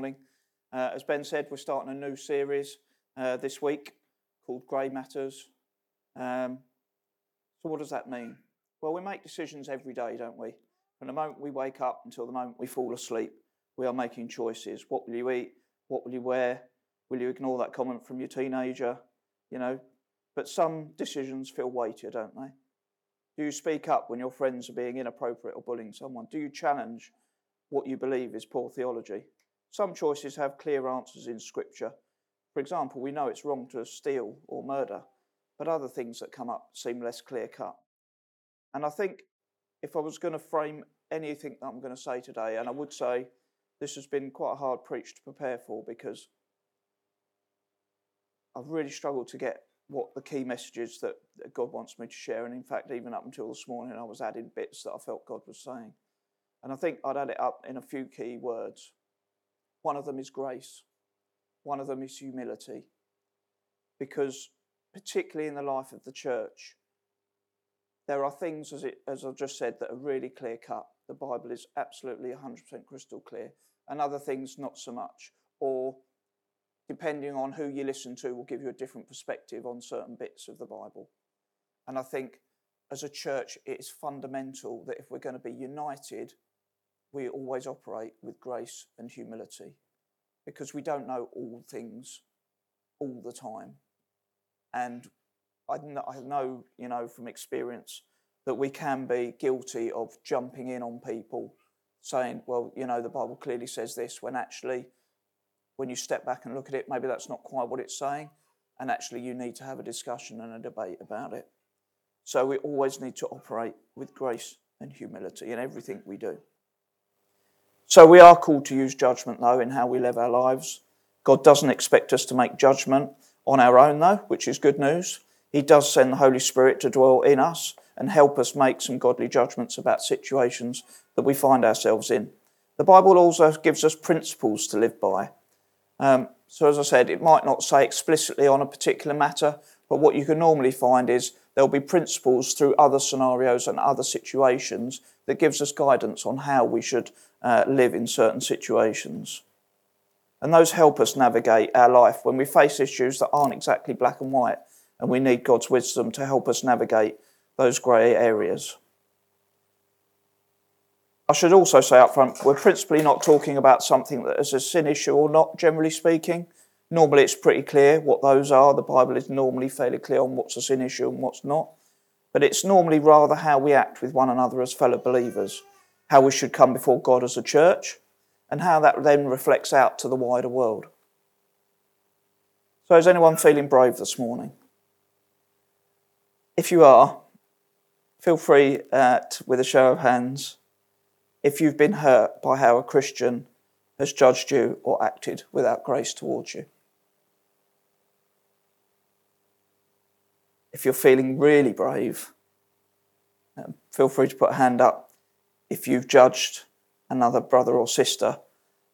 morning. Uh, as Ben said, we're starting a new series uh, this week called Grey Matters. Um, so, what does that mean? Well, we make decisions every day, don't we? From the moment we wake up until the moment we fall asleep, we are making choices. What will you eat? What will you wear? Will you ignore that comment from your teenager? You know, but some decisions feel weightier, don't they? Do you speak up when your friends are being inappropriate or bullying someone? Do you challenge what you believe is poor theology? Some choices have clear answers in Scripture. For example, we know it's wrong to steal or murder, but other things that come up seem less clear cut. And I think if I was going to frame anything that I'm going to say today, and I would say this has been quite a hard preach to prepare for because I've really struggled to get what the key messages that, God wants me to share. And in fact, even up until this morning, I was adding bits that I felt God was saying. And I think I'd add it up in a few key words. One of them is grace, one of them is humility. Because, particularly in the life of the church, there are things, as, it, as I've just said, that are really clear cut. The Bible is absolutely 100% crystal clear, and other things not so much. Or depending on who you listen to, will give you a different perspective on certain bits of the Bible. And I think as a church, it is fundamental that if we're going to be united, we always operate with grace and humility because we don't know all things all the time. And I know, you know, from experience that we can be guilty of jumping in on people saying, well, you know, the Bible clearly says this, when actually when you step back and look at it, maybe that's not quite what it's saying, and actually you need to have a discussion and a debate about it. So we always need to operate with grace and humility in everything we do. So we are called to use judgment, though, in how we live our lives. God doesn't expect us to make judgment on our own, though, which is good news. He does send the Holy Spirit to dwell in us and help us make some godly judgments about situations that we find ourselves in. The Bible also gives us principles to live by. Um, so, as I said, it might not say explicitly on a particular matter, but what you can normally find is there'll be principles through other scenarios and other situations that gives us guidance on how we should uh, live in certain situations. And those help us navigate our life when we face issues that aren't exactly black and white, and we need God's wisdom to help us navigate those grey areas. I should also say up front, we're principally not talking about something that is a sin issue or not, generally speaking. Normally it's pretty clear what those are. The Bible is normally fairly clear on what's a sin issue and what's not. But it's normally rather how we act with one another as fellow believers, how we should come before God as a church, and how that then reflects out to the wider world. So, is anyone feeling brave this morning? If you are, feel free at, with a show of hands if you've been hurt by how a Christian has judged you or acted without grace towards you. If you're feeling really brave, um, feel free to put a hand up if you've judged another brother or sister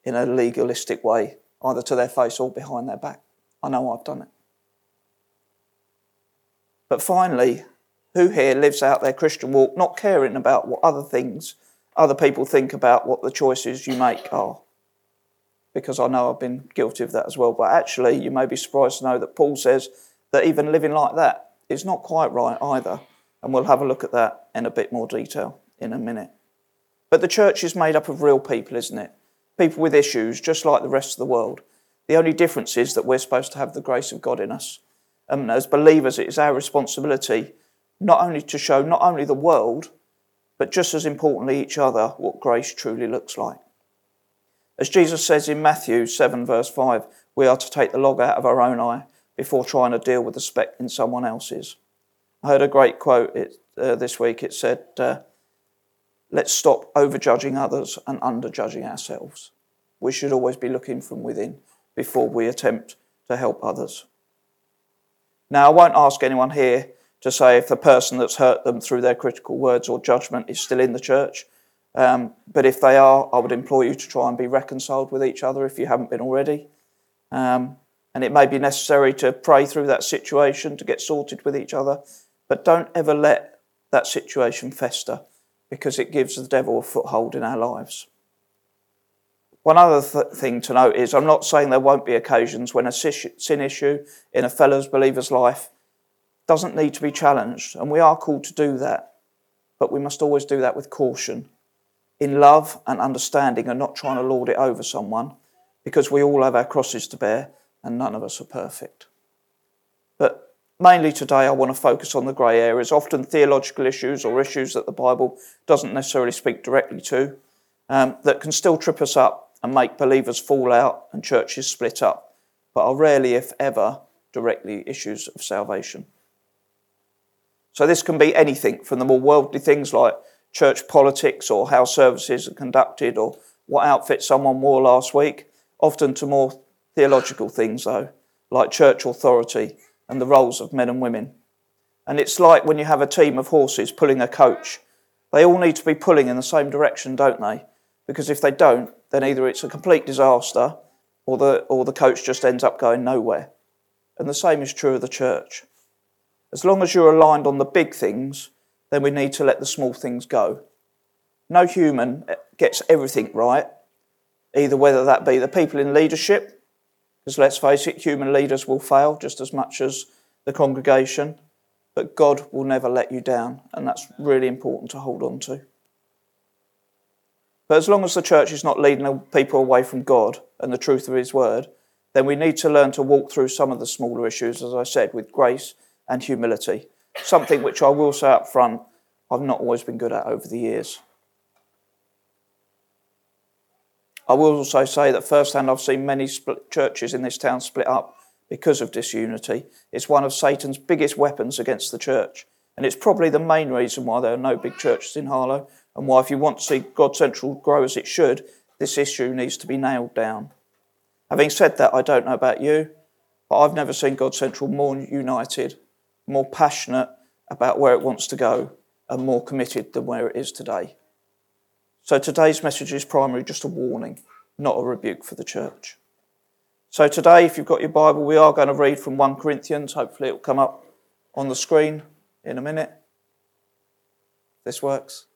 in a legalistic way, either to their face or behind their back. I know I've done it. But finally, who here lives out their Christian walk not caring about what other things other people think about what the choices you make are. Because I know I've been guilty of that as well. But actually, you may be surprised to know that Paul says that even living like that is not quite right either. And we'll have a look at that in a bit more detail in a minute. But the church is made up of real people, isn't it? People with issues, just like the rest of the world. The only difference is that we're supposed to have the grace of God in us. And as believers, it is our responsibility not only to show not only the world, but just as importantly, each other, what grace truly looks like. As Jesus says in Matthew 7, verse 5, we are to take the log out of our own eye before trying to deal with the speck in someone else's. I heard a great quote uh, this week. It said, uh, Let's stop overjudging others and underjudging ourselves. We should always be looking from within before we attempt to help others. Now, I won't ask anyone here to say if the person that's hurt them through their critical words or judgment is still in the church. Um, but if they are, I would implore you to try and be reconciled with each other if you haven't been already. Um, and it may be necessary to pray through that situation to get sorted with each other. But don't ever let that situation fester because it gives the devil a foothold in our lives. One other th- thing to note is I'm not saying there won't be occasions when a sin issue in a fellow's believer's life doesn't need to be challenged, and we are called to do that. But we must always do that with caution, in love and understanding, and not trying to lord it over someone, because we all have our crosses to bear, and none of us are perfect. But mainly today, I want to focus on the grey areas, often theological issues or issues that the Bible doesn't necessarily speak directly to, um, that can still trip us up and make believers fall out and churches split up, but are rarely, if ever, directly issues of salvation. So this can be anything from the more worldly things like church politics or how services are conducted or what outfit someone wore last week, often to more theological things, though, like church authority and the roles of men and women. And it's like when you have a team of horses pulling a coach. They all need to be pulling in the same direction, don't they? Because if they don't, then either it's a complete disaster or the, or the coach just ends up going nowhere. And the same is true of the church. As long as you're aligned on the big things, then we need to let the small things go. No human gets everything right, either whether that be the people in leadership, because let's face it, human leaders will fail just as much as the congregation, but God will never let you down, and that's really important to hold on to. But as long as the church is not leading people away from God and the truth of His word, then we need to learn to walk through some of the smaller issues, as I said, with grace and humility. Something which I will say up front, I've not always been good at over the years. I will also say that firsthand I've seen many churches in this town split up because of disunity. It's one of Satan's biggest weapons against the church. And it's probably the main reason why there are no big churches in Harlow and why, if you want to see God Central grow as it should, this issue needs to be nailed down. Having said that, I don't know about you, but I've never seen God Central more united, more passionate about where it wants to go, and more committed than where it is today. So today's message is primarily just a warning, not a rebuke for the church. So today, if you've got your Bible, we are going to read from 1 Corinthians. Hopefully, it will come up on the screen in a minute. This works.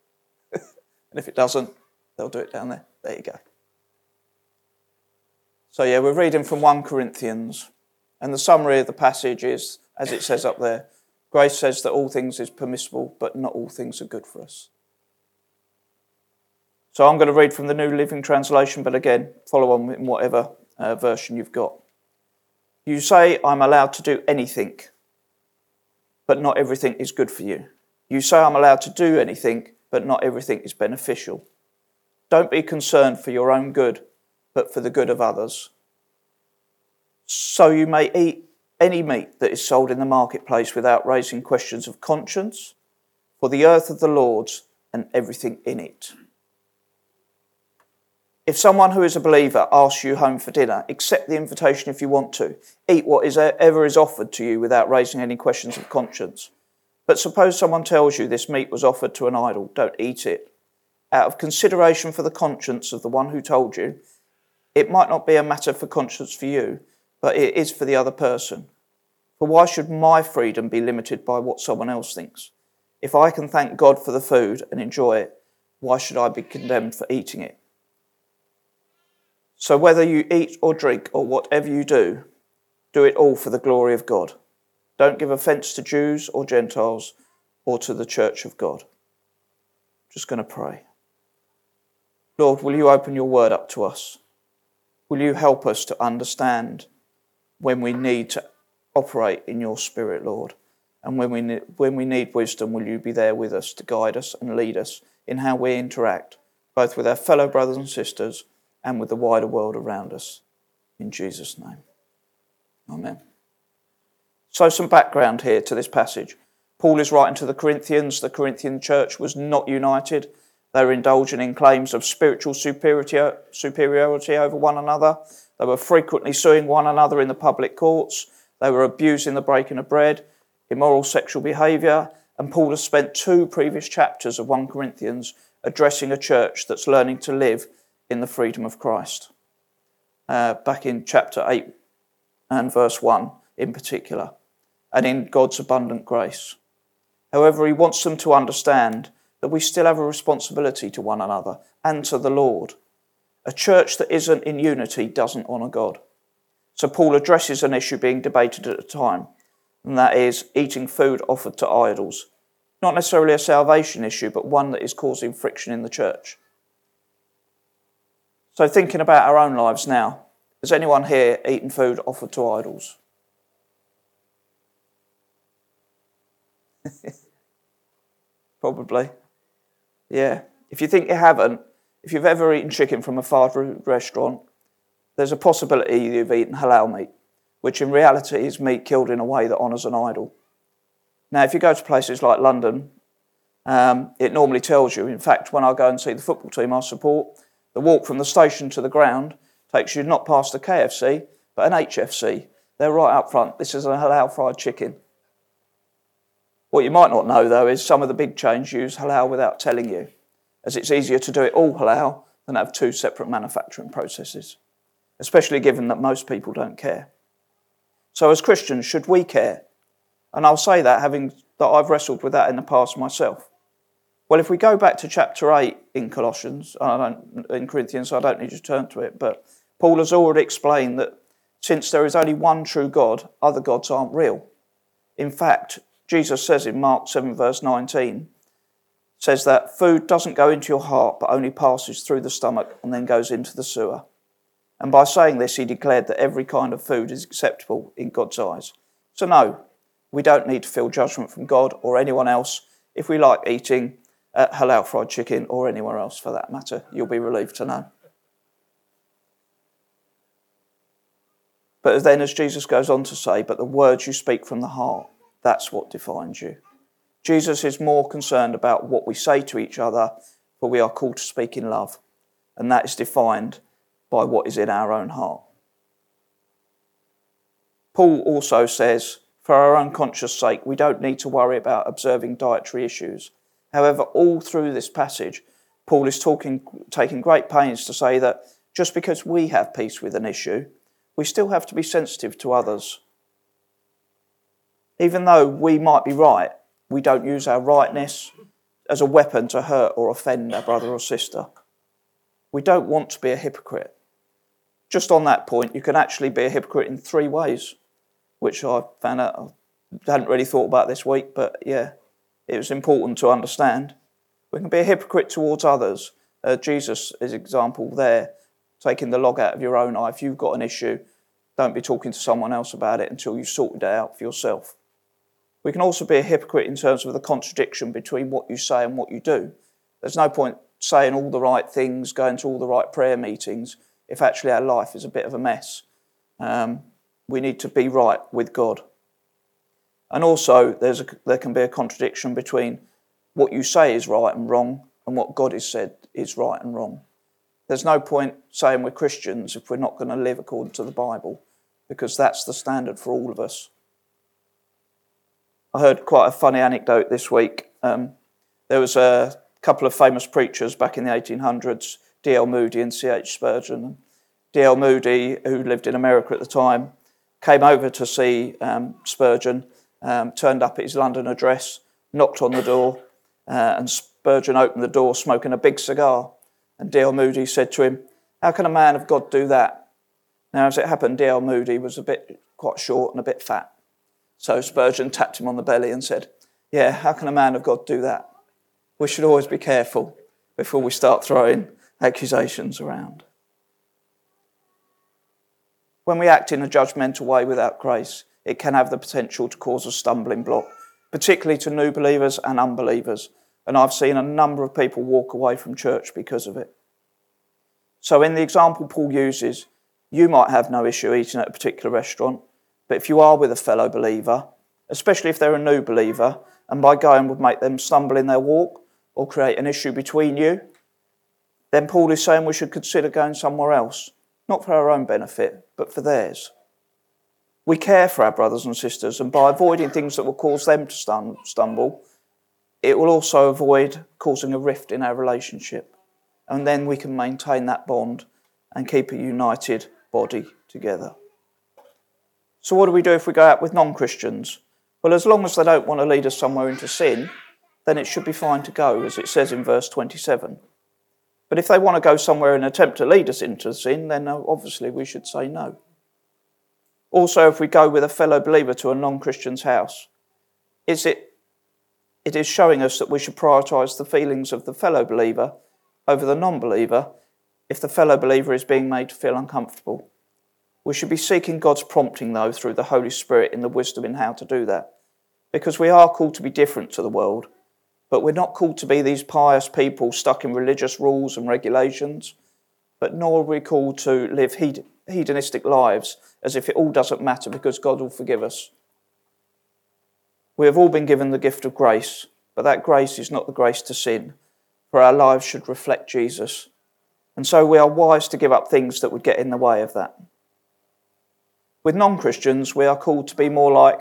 And if it doesn't, they'll do it down there. There you go. So, yeah, we're reading from 1 Corinthians. And the summary of the passage is, as it says up there, grace says that all things is permissible, but not all things are good for us. So I'm going to read from the New Living Translation, but again, follow on in whatever uh, version you've got. You say, I'm allowed to do anything, but not everything is good for you. You say, I'm allowed to do anything, but not everything is beneficial. Don't be concerned for your own good, but for the good of others. So you may eat any meat that is sold in the marketplace without raising questions of conscience, for the earth of the Lord's and everything in it. If someone who is a believer asks you home for dinner, accept the invitation if you want to. Eat what is offered to you without raising any questions of conscience. But suppose someone tells you this meat was offered to an idol, don't eat it. Out of consideration for the conscience of the one who told you, it might not be a matter for conscience for you, but it is for the other person. For why should my freedom be limited by what someone else thinks? If I can thank God for the food and enjoy it, why should I be condemned for eating it? So, whether you eat or drink or whatever you do, do it all for the glory of God. Don't give offense to Jews or Gentiles or to the church of God. Just going to pray. Lord, will you open your word up to us? Will you help us to understand when we need to operate in your spirit, Lord? And when we, need, when we need wisdom, will you be there with us to guide us and lead us in how we interact, both with our fellow brothers and sisters and with the wider world around us? In Jesus' name. Amen. So, some background here to this passage. Paul is writing to the Corinthians. The Corinthian church was not united. They were indulging in claims of spiritual superiority over one another. They were frequently suing one another in the public courts. They were abusing the breaking of bread, immoral sexual behaviour. And Paul has spent two previous chapters of 1 Corinthians addressing a church that's learning to live in the freedom of Christ. Uh, back in chapter 8 and verse 1 in particular and in God's abundant grace. However, he wants them to understand that we still have a responsibility to one another and to the Lord. A church that isn't in unity doesn't honour God. So Paul addresses an issue being debated at the time, and that is eating food offered to idols. Not necessarily a salvation issue, but one that is causing friction in the church. So, thinking about our own lives now, has anyone here eaten food offered to idols? Probably. Yeah. If you think you haven't, if you've ever eaten chicken from a fast food restaurant, there's a possibility you've eaten halal meat, which in reality is meat killed in a way that honours an idol. Now, if you go to places like London, um, it normally tells you. In fact, when I go and see the football team I support, the walk from the station to the ground takes you not past the KFC, but an HFC. They're right up front. This is a halal fried chicken. What you might not know, though, is some of the big chains use halal without telling you, as it's easier to do it all halal than have two separate manufacturing processes, especially given that most people don't care. So, as Christians, should we care? And I'll say that having that I've wrestled with that in the past myself. Well, if we go back to chapter 8 in Colossians, I don't, in Corinthians, I don't need to turn to it, but Paul has already explained that since there is only one true God, other gods aren't real. In fact, Jesus says in Mark 7, verse 19, says that food doesn't go into your heart, but only passes through the stomach and then goes into the sewer. And by saying this, he declared that every kind of food is acceptable in God's eyes. So, no, we don't need to feel judgment from God or anyone else if we like eating uh, halal fried chicken or anywhere else for that matter. You'll be relieved to know. But then, as Jesus goes on to say, but the words you speak from the heart that's what defines you. Jesus is more concerned about what we say to each other, for we are called to speak in love, and that is defined by what is in our own heart. Paul also says, for our own conscious sake, we don't need to worry about observing dietary issues. However, all through this passage, Paul is talking, taking great pains to say that just because we have peace with an issue, we still have to be sensitive to others even though we might be right, we don't use our rightness as a weapon to hurt or offend our brother or sister. We don't want to be a hypocrite. Just on that point, you can actually be a hypocrite in three ways, which I found out I hadn't really thought about this week, but yeah, it was important to understand. We can be a hypocrite towards others. Uh, Jesus is example there, taking the log out of your own eye. If you've got an issue, don't be talking to someone else about it until you've sorted it out for yourself. We can also be a hypocrite in terms of the contradiction between what you say and what you do. There's no point saying all the right things, going to all the right prayer meetings, if actually our life is a bit of a mess. Um, we need to be right with God. And also, there's a, there can be a contradiction between what you say is right and wrong and what God has said is right and wrong. There's no point saying we're Christians if we're not going to live according to the Bible, because that's the standard for all of us. I heard quite a funny anecdote this week. Um, there was a couple of famous preachers back in the 1800s, D.L. Moody and C.H. Spurgeon. D.L. Moody, who lived in America at the time, came over to see um, Spurgeon, um, turned up at his London address, knocked on the door, uh, and Spurgeon opened the door smoking a big cigar. And D.L. Moody said to him, How can a man of God do that? Now, as it happened, D.L. Moody was a bit quite short and a bit fat. So Spurgeon tapped him on the belly and said, Yeah, how can a man of God do that? We should always be careful before we start throwing accusations around. When we act in a judgmental way without grace, it can have the potential to cause a stumbling block, particularly to new believers and unbelievers. And I've seen a number of people walk away from church because of it. So, in the example Paul uses, you might have no issue eating at a particular restaurant, but if you are with a fellow believer, especially if they're a new believer, and by going would make them stumble in their walk or create an issue between you, then Paul is saying we should consider going somewhere else, not for our own benefit, but for theirs. We care for our brothers and sisters, and by avoiding things that will cause them to stumble, it will also avoid causing a rift in our relationship. And then we can maintain that bond and keep a united body together. So, what do we do if we go out with non Christians? Well, as long as they don't want to lead us somewhere into sin, then it should be fine to go, as it says in verse 27. But if they want to go somewhere and attempt to lead us into sin, then uh, obviously we should say no. Also, if we go with a fellow believer to a non Christian's house, is it, it is showing us that we should prioritise the feelings of the fellow believer over the non believer if the fellow believer is being made to feel uncomfortable. We should be seeking God's prompting, though, through the Holy Spirit in the wisdom in how to do that. Because we are called to be different to the world, but we're not called to be these pious people stuck in religious rules and regulations, but nor are we called to live hedonistic lives as if it all doesn't matter because God will forgive us. We have all been given the gift of grace, but that grace is not the grace to sin, for our lives should reflect Jesus. And so we are wise to give up things that would get in the way of that. With non Christians, we are called to be more like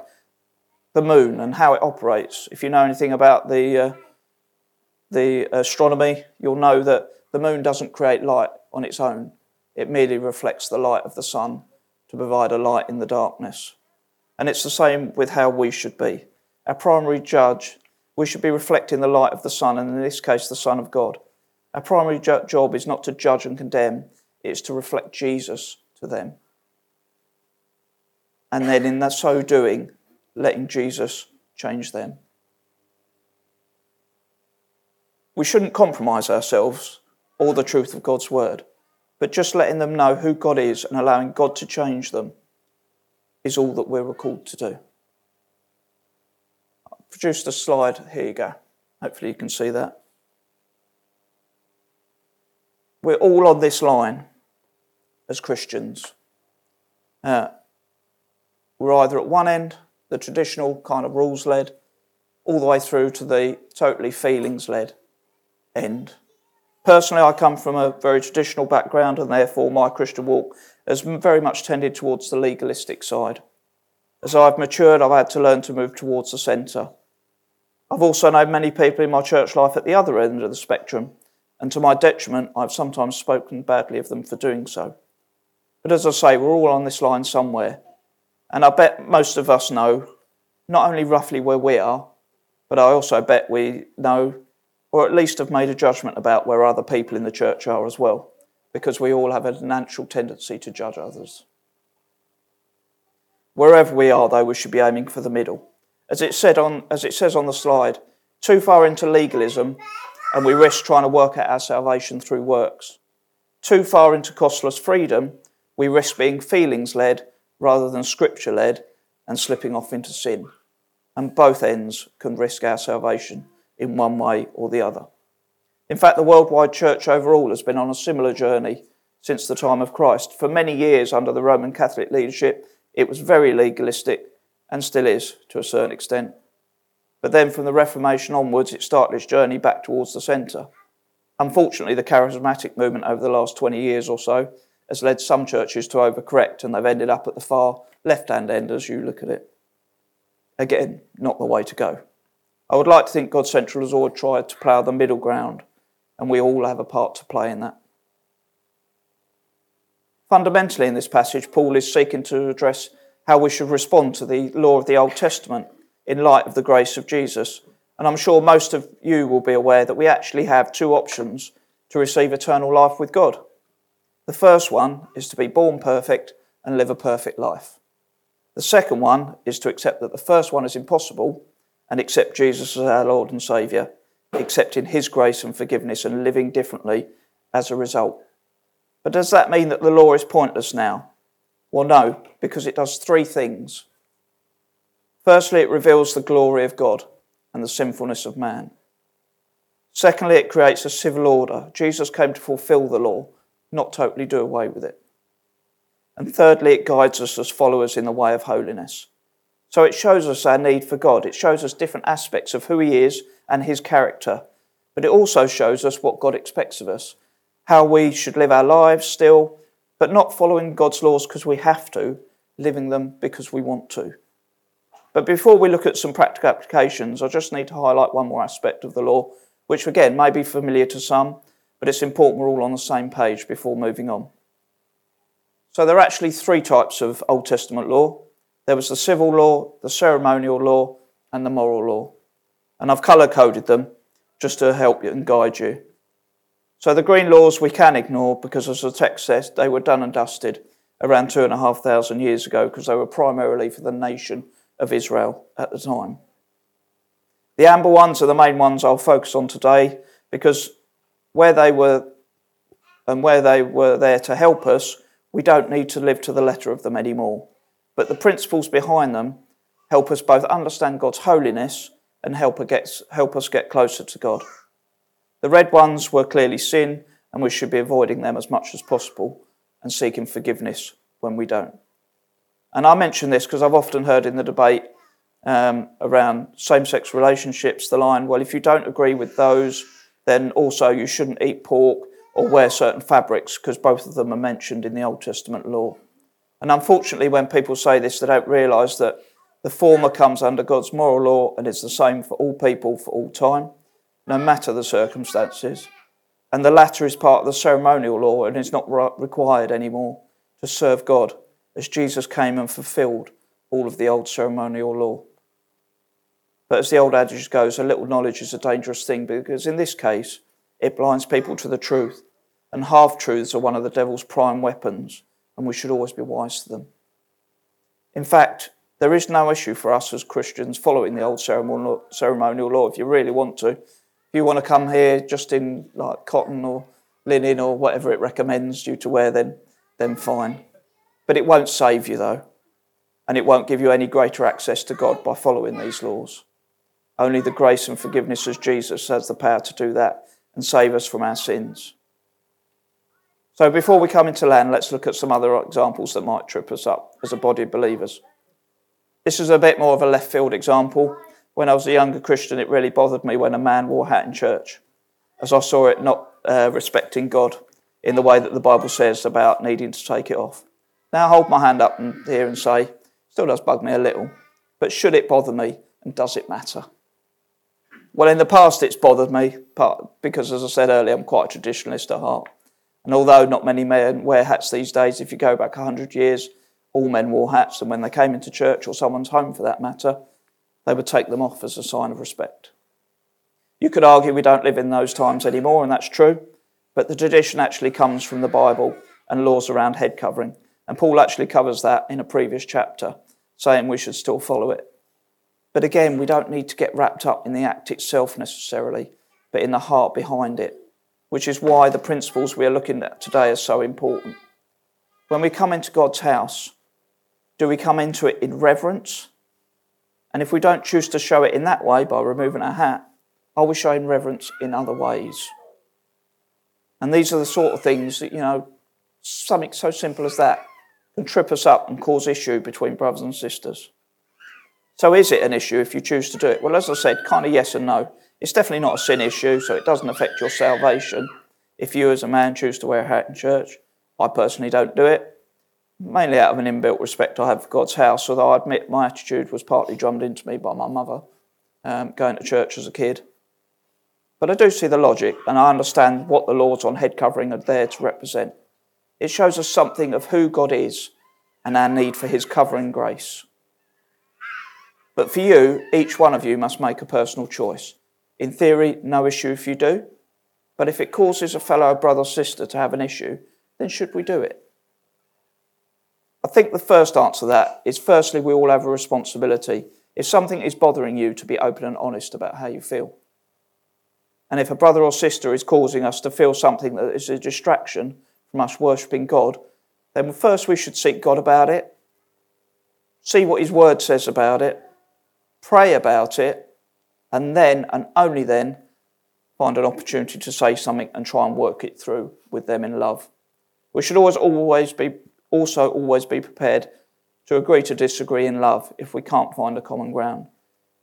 the moon and how it operates. If you know anything about the, uh, the astronomy, you'll know that the moon doesn't create light on its own, it merely reflects the light of the sun to provide a light in the darkness. And it's the same with how we should be. Our primary judge, we should be reflecting the light of the sun, and in this case, the Son of God. Our primary job is not to judge and condemn, it's to reflect Jesus to them. And then, in that so doing, letting Jesus change them. We shouldn't compromise ourselves or the truth of God's word but just letting them know who God is and allowing God to change them is all that we're called to do. I produced a slide. Here you go. Hopefully, you can see that. We're all on this line as Christians. Uh, we're either at one end, the traditional kind of rules led, all the way through to the totally feelings led end. Personally, I come from a very traditional background, and therefore my Christian walk has very much tended towards the legalistic side. As I've matured, I've had to learn to move towards the centre. I've also known many people in my church life at the other end of the spectrum, and to my detriment, I've sometimes spoken badly of them for doing so. But as I say, we're all on this line somewhere, and I bet most of us know not only roughly where we are, but I also bet we know or at least have made a judgment about where other people in the church are as well, because we all have a natural tendency to judge others. Wherever we are, though, we should be aiming for the middle. As it, said on, as it says on the slide, too far into legalism, and we risk trying to work out our salvation through works. Too far into costless freedom, we risk being feelings led rather than scripture led and slipping off into sin. And both ends can risk our salvation in one way or the other. In fact, the worldwide church overall has been on a similar journey since the time of Christ. For many years, under the Roman Catholic leadership, it was very legalistic and still is to a certain extent. But then from the Reformation onwards, it started its journey back towards the centre. Unfortunately, the charismatic movement over the last 20 years or so has led some churches to overcorrect and they've ended up at the far left hand end as you look at it. Again, not the way to go. I would like to think God Central has always tried to plough the middle ground, and we all have a part to play in that. Fundamentally, in this passage, Paul is seeking to address how we should respond to the law of the Old Testament in light of the grace of Jesus. And I'm sure most of you will be aware that we actually have two options to receive eternal life with God. The first one is to be born perfect and live a perfect life. The second one is to accept that the first one is impossible and accept Jesus as our Lord and Saviour, accepting His grace and forgiveness and living differently as a result. But does that mean that the law is pointless now? Well, no, because it does three things. Firstly, it reveals the glory of God and the sinfulness of man. Secondly, it creates a civil order. Jesus came to fulfill the law, not totally do away with it. And thirdly, it guides us as followers in the way of holiness. So it shows us our need for God. It shows us different aspects of who He is and His character. But it also shows us what God expects of us, how we should live our lives still, but not following God's laws because we have to, living them because we want to. But before we look at some practical applications, I just need to highlight one more aspect of the law, which again may be familiar to some, but it's important we're all on the same page before moving on. So there are actually three types of Old Testament law there was the civil law, the ceremonial law, and the moral law. And I've color coded them just to help you and guide you. So the green laws we can ignore because, as the text says, they were done and dusted around two and a half thousand years ago because they were primarily for the nation of Israel at the time. The amber ones are the main ones I'll focus on today because where they were and where they were there to help us, we don't need to live to the letter of them anymore. But the principles behind them help us both understand God's holiness and help us get closer to God. The red ones were clearly sin, and we should be avoiding them as much as possible and seeking forgiveness when we don't. And I mention this because I've often heard in the debate um, around same sex relationships the line, well, if you don't agree with those, then also you shouldn't eat pork or wear certain fabrics because both of them are mentioned in the Old Testament law. And unfortunately, when people say this, they don't realise that the former comes under God's moral law and is the same for all people for all time no matter the circumstances. And the latter is part of the ceremonial law and is not required anymore to serve God, as Jesus came and fulfilled all of the old ceremonial law. But as the old adage goes, a little knowledge is a dangerous thing because in this case, it blinds people to the truth. And half truths are one of the devil's prime weapons, and we should always be wise to them. In fact, there is no issue for us as Christians following the old ceremonial law if you really want to. If you want to come here just in like cotton or linen or whatever it recommends you to wear, then, then fine. But it won't save you though. And it won't give you any greater access to God by following these laws. Only the grace and forgiveness of Jesus has the power to do that and save us from our sins. So before we come into land, let's look at some other examples that might trip us up as a body of believers. This is a bit more of a left field example when I was a younger Christian, it really bothered me when a man wore a hat in church, as I saw it not uh, respecting God in the way that the Bible says about needing to take it off. Now I hold my hand up and here and say, still does bug me a little, but should it bother me and does it matter? Well, in the past it's bothered me because, as I said earlier, I'm quite a traditionalist at heart. And although not many men wear hats these days, if you go back 100 years, all men wore hats, and when they came into church or someone's home for that matter, they would take them off as a sign of respect. You could argue we don't live in those times anymore, and that's true, but the tradition actually comes from the Bible and laws around head covering. And Paul actually covers that in a previous chapter, saying we should still follow it. But again, we don't need to get wrapped up in the act itself necessarily, but in the heart behind it, which is why the principles we are looking at today are so important. When we come into God's house, do we come into it in reverence and if we don't choose to show it in that way by removing our hat, are we showing reverence in other ways? And these are the sort of things that, you know, something so simple as that can trip us up and cause issue between brothers and sisters. So is it an issue if you choose to do it? Well, as I said, kind of yes and no. It's definitely not a sin issue, so it doesn't affect your salvation if you as a man choose to wear a hat in church. I personally don't do it mainly out of an inbuilt respect I have for God's house, although I admit my attitude was partly drummed into me by my mother um, going to church as a kid. But I do see the logic and I understand what the laws on head covering are there to represent. It shows us something of who God is and our need for his covering grace. But for you, each one of you must make a personal choice. In theory, no issue if you do. But if it causes a fellow brother or sister to have an issue, then should we do it? I think the first answer to that is firstly, we all have a responsibility. If something is bothering you, to be open and honest about how you feel. And if a brother or sister is causing us to feel something that is a distraction from us worshipping God, then first we should seek God about it, see what His Word says about it, pray about it, and then, and only then, find an opportunity to say something and try and work it through with them in love. We should always, always be also always be prepared to agree to disagree in love if we can't find a common ground.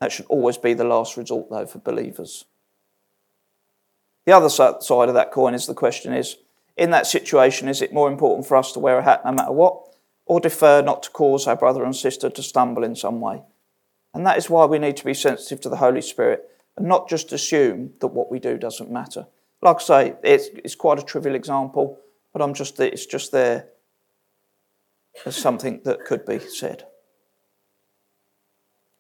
That should always be the last resort, though, for believers. The other side of that coin is the question is in that situation, is it more important for us to wear a hat no matter what, or defer not to cause our brother and sister to stumble in some way? And that is why we need to be sensitive to the Holy Spirit and not just assume that what we do doesn't matter. Like I say, it's, it's quite a trivial example, but I'm just, it's just there as something that could be said.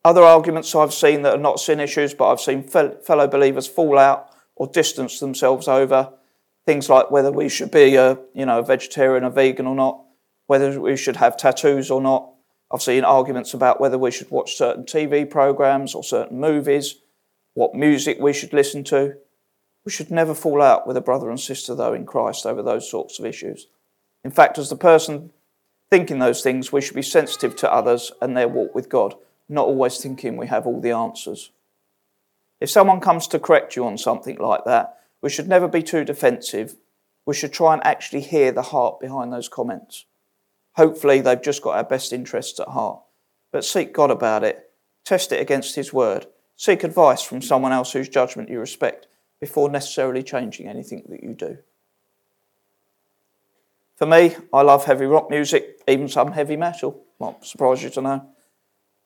Other arguments I've seen that are not sin issues, but I've seen fellow believers fall out or distance themselves over Things like whether we should be a, you know, a vegetarian, a vegan or not, whether we should have tattoos or not. I've seen arguments about whether we should watch certain TV programs or certain movies, what music we should listen to. We should never fall out with a brother and sister, though, in Christ over those sorts of issues. In fact, as the person thinking those things, we should be sensitive to others and their walk with God, not always thinking we have all the answers. If someone comes to correct you on something like that, we should never be too defensive. We should try and actually hear the heart behind those comments. Hopefully, they've just got our best interests at heart. But seek God about it, test it against His word, seek advice from someone else whose judgment you respect before necessarily changing anything that you do. For me, I love heavy rock music, even some heavy metal. Might surprise you to know.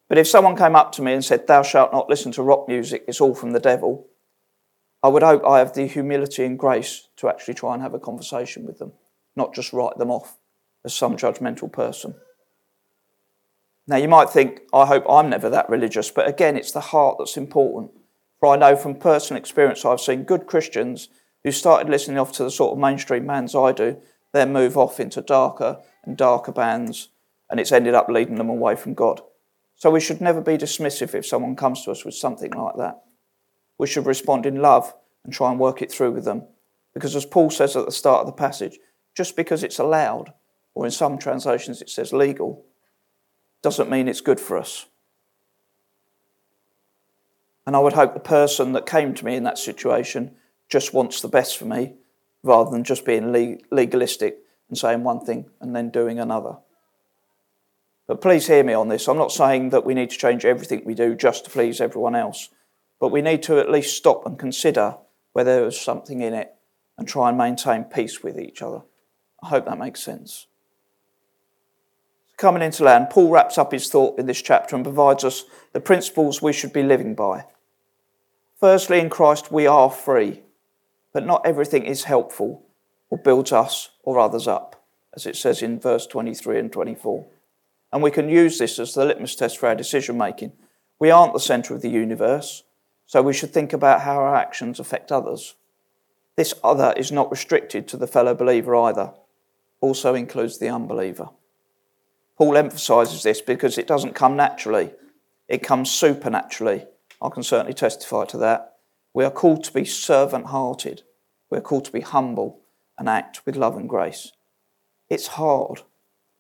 But if someone came up to me and said, Thou shalt not listen to rock music, it's all from the devil, I would hope I have the humility and grace to actually try and have a conversation with them, not just write them off as some judgmental person. Now, you might think, I hope I'm never that religious, but again, it's the heart that's important. For I know from personal experience, I've seen good Christians who started listening off to the sort of mainstream bands I do, then move off into darker and darker bands, and it's ended up leading them away from God. So we should never be dismissive if someone comes to us with something like that. We should respond in love and try and work it through with them. Because as Paul says at the start of the passage, just because it's allowed, or in some translations it says legal, doesn't mean it's good for us. And I would hope the person that came to me in that situation just wants the best for me rather than just being legalistic and saying one thing and then doing another. But please hear me on this. I'm not saying that we need to change everything we do just to please everyone else, but we need to at least stop and consider whether there's something in it and try and maintain peace with each other. I hope that makes sense. Coming into land, Paul wraps up his thought in this chapter and provides us the principles we should be living by. Firstly, in Christ, we are free, but not everything is helpful or builds us or others up, as it says in verse 23 and 24. And we can use this as the litmus test for our decision making. We aren't the centre of the universe, so we should think about how our actions affect others. This other is not restricted to the fellow believer either, also includes the unbeliever. Paul emphasizes this because it doesn't come naturally, it comes supernaturally. I can certainly testify to that. We are called to be servant hearted, we're called to be humble and act with love and grace. It's hard,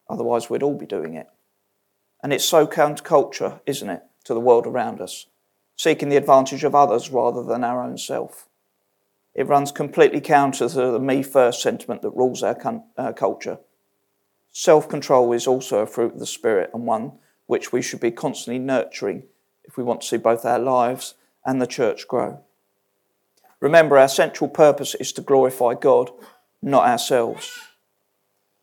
otherwise, we'd all be doing it. And it's so counterculture, isn't it, to the world around us, seeking the advantage of others rather than our own self. It runs completely counter to the me first sentiment that rules our, uh, culture. Self control is also a fruit of the Spirit and one which we should be constantly nurturing if we want to see both our lives and the church grow. Remember, our central purpose is to glorify God, not ourselves.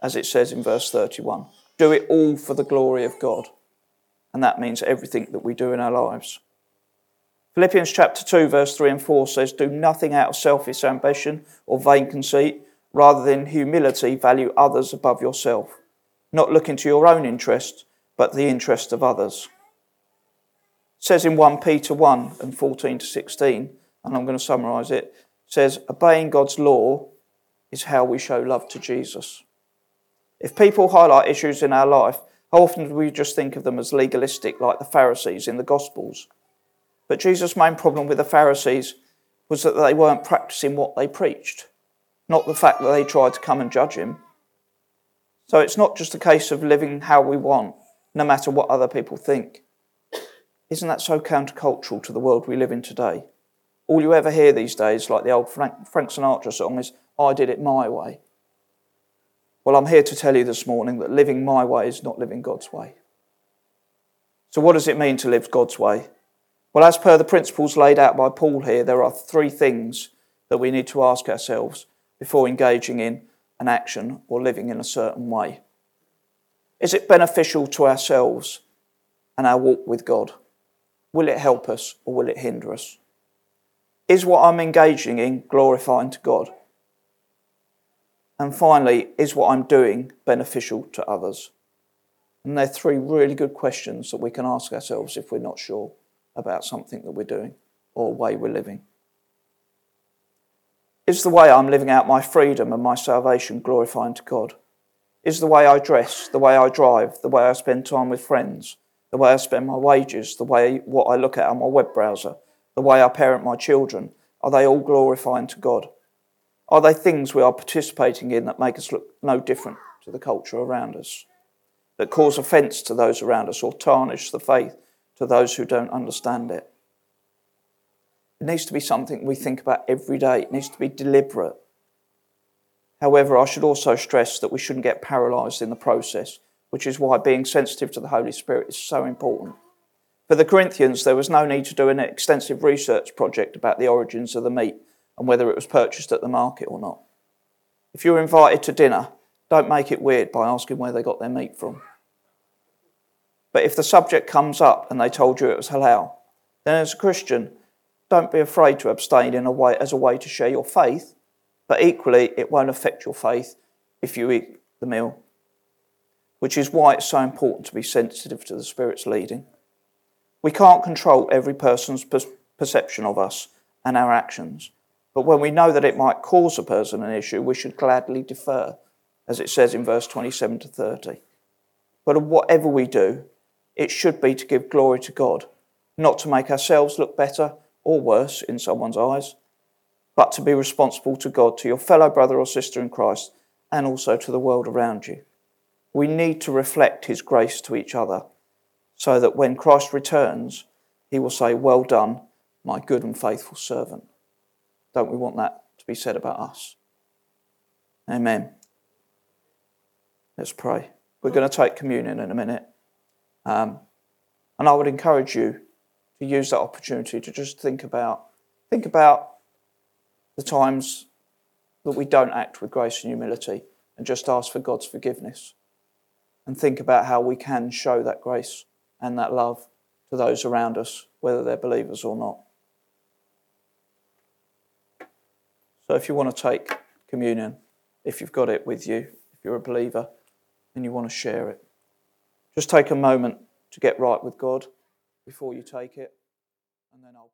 As it says in verse 31 do it all for the glory of God. And that means everything that we do in our lives. Philippians chapter 2, verse 3 and 4 says, Do nothing out of selfish ambition or vain conceit rather than humility, value others above yourself, not looking to your own interest, but the interest of others. It says in 1 Peter 1 and 14 to 16, and I'm going to summarize it, says, Obeying God's law is how we show love to Jesus. If people highlight issues in our life, how often do we just think of them as legalistic, like the Pharisees in the Gospels? But Jesus' main problem with the Pharisees was that they weren't practicing what they preached not the fact that they tried to come and judge him. So it's not just a case of living how we want, no matter what other people think. Isn't that so countercultural to the world we live in today? All you ever hear these days, like the old Frank, Frank Sinatra song, is, I did it my way. Well, I'm here to tell you this morning that living my way is not living God's way. So, what does it mean to live God's way? Well, as per the principles laid out by Paul here, there are three things that we need to ask ourselves before engaging in an action or living in a certain way? Is it beneficial to ourselves and our walk with God? Will it help us or will it hinder us? Is what I'm engaging in glorifying to God? And finally, is what I'm doing beneficial to others? And they're three really good questions that we can ask ourselves if we're not sure about something that we're doing or way we're living. Is the way I'm living out my freedom and my salvation glorifying to God? Is the way I dress, the way I drive, the way I spend time with friends, the way I spend my wages, the way what I look at on my web browser, the way I parent my children, are they all glorifying to God? Are they things we are participating in that make us look no different to the culture around us, that cause offence to those around us or tarnish the faith to those who don't understand it? It needs to be something we think about every day. It needs to be deliberate. However, I should also stress that we shouldn't get paralysed in the process, which is why being sensitive to the Holy Spirit is so important. For the Corinthians, there was no need to do an extensive research project about the origins of the meat and whether it was purchased at the market or not. If you're invited to dinner, don't make it weird by asking where they got their meat from. But if the subject comes up and they told you it was halal, then as a Christian, don't be afraid to abstain in a way, as a way to share your faith, but equally, it won't affect your faith if you eat the meal, which is why it's so important to be sensitive to the Spirit's leading. We can't control every person's perception of us and our actions, but when we know that it might cause a person an issue, we should gladly defer, as it says in verse 27 to 30. But whatever we do, it should be to give glory to God, not to make ourselves look better or worse in someone's eyes, but to be responsible to God, to your fellow brother or sister in Christ, and also to the world around you. We need to reflect His grace to each other so that when Christ returns, He will say, Well done, my good and faithful servant. Don't we want that to be said about us? Amen. Let's pray. We're going to take communion in a minute. Um, and I would encourage you to use that opportunity to just think about think about the times that we don't act with grace and humility and just ask for God's forgiveness and think about how we can show that grace and that love to those around us, whether they're believers or not. So, if you want to take communion, if you've got it with you, if you're a believer, and you want to share it, just take a moment to get right with God before you take it, and then I'll.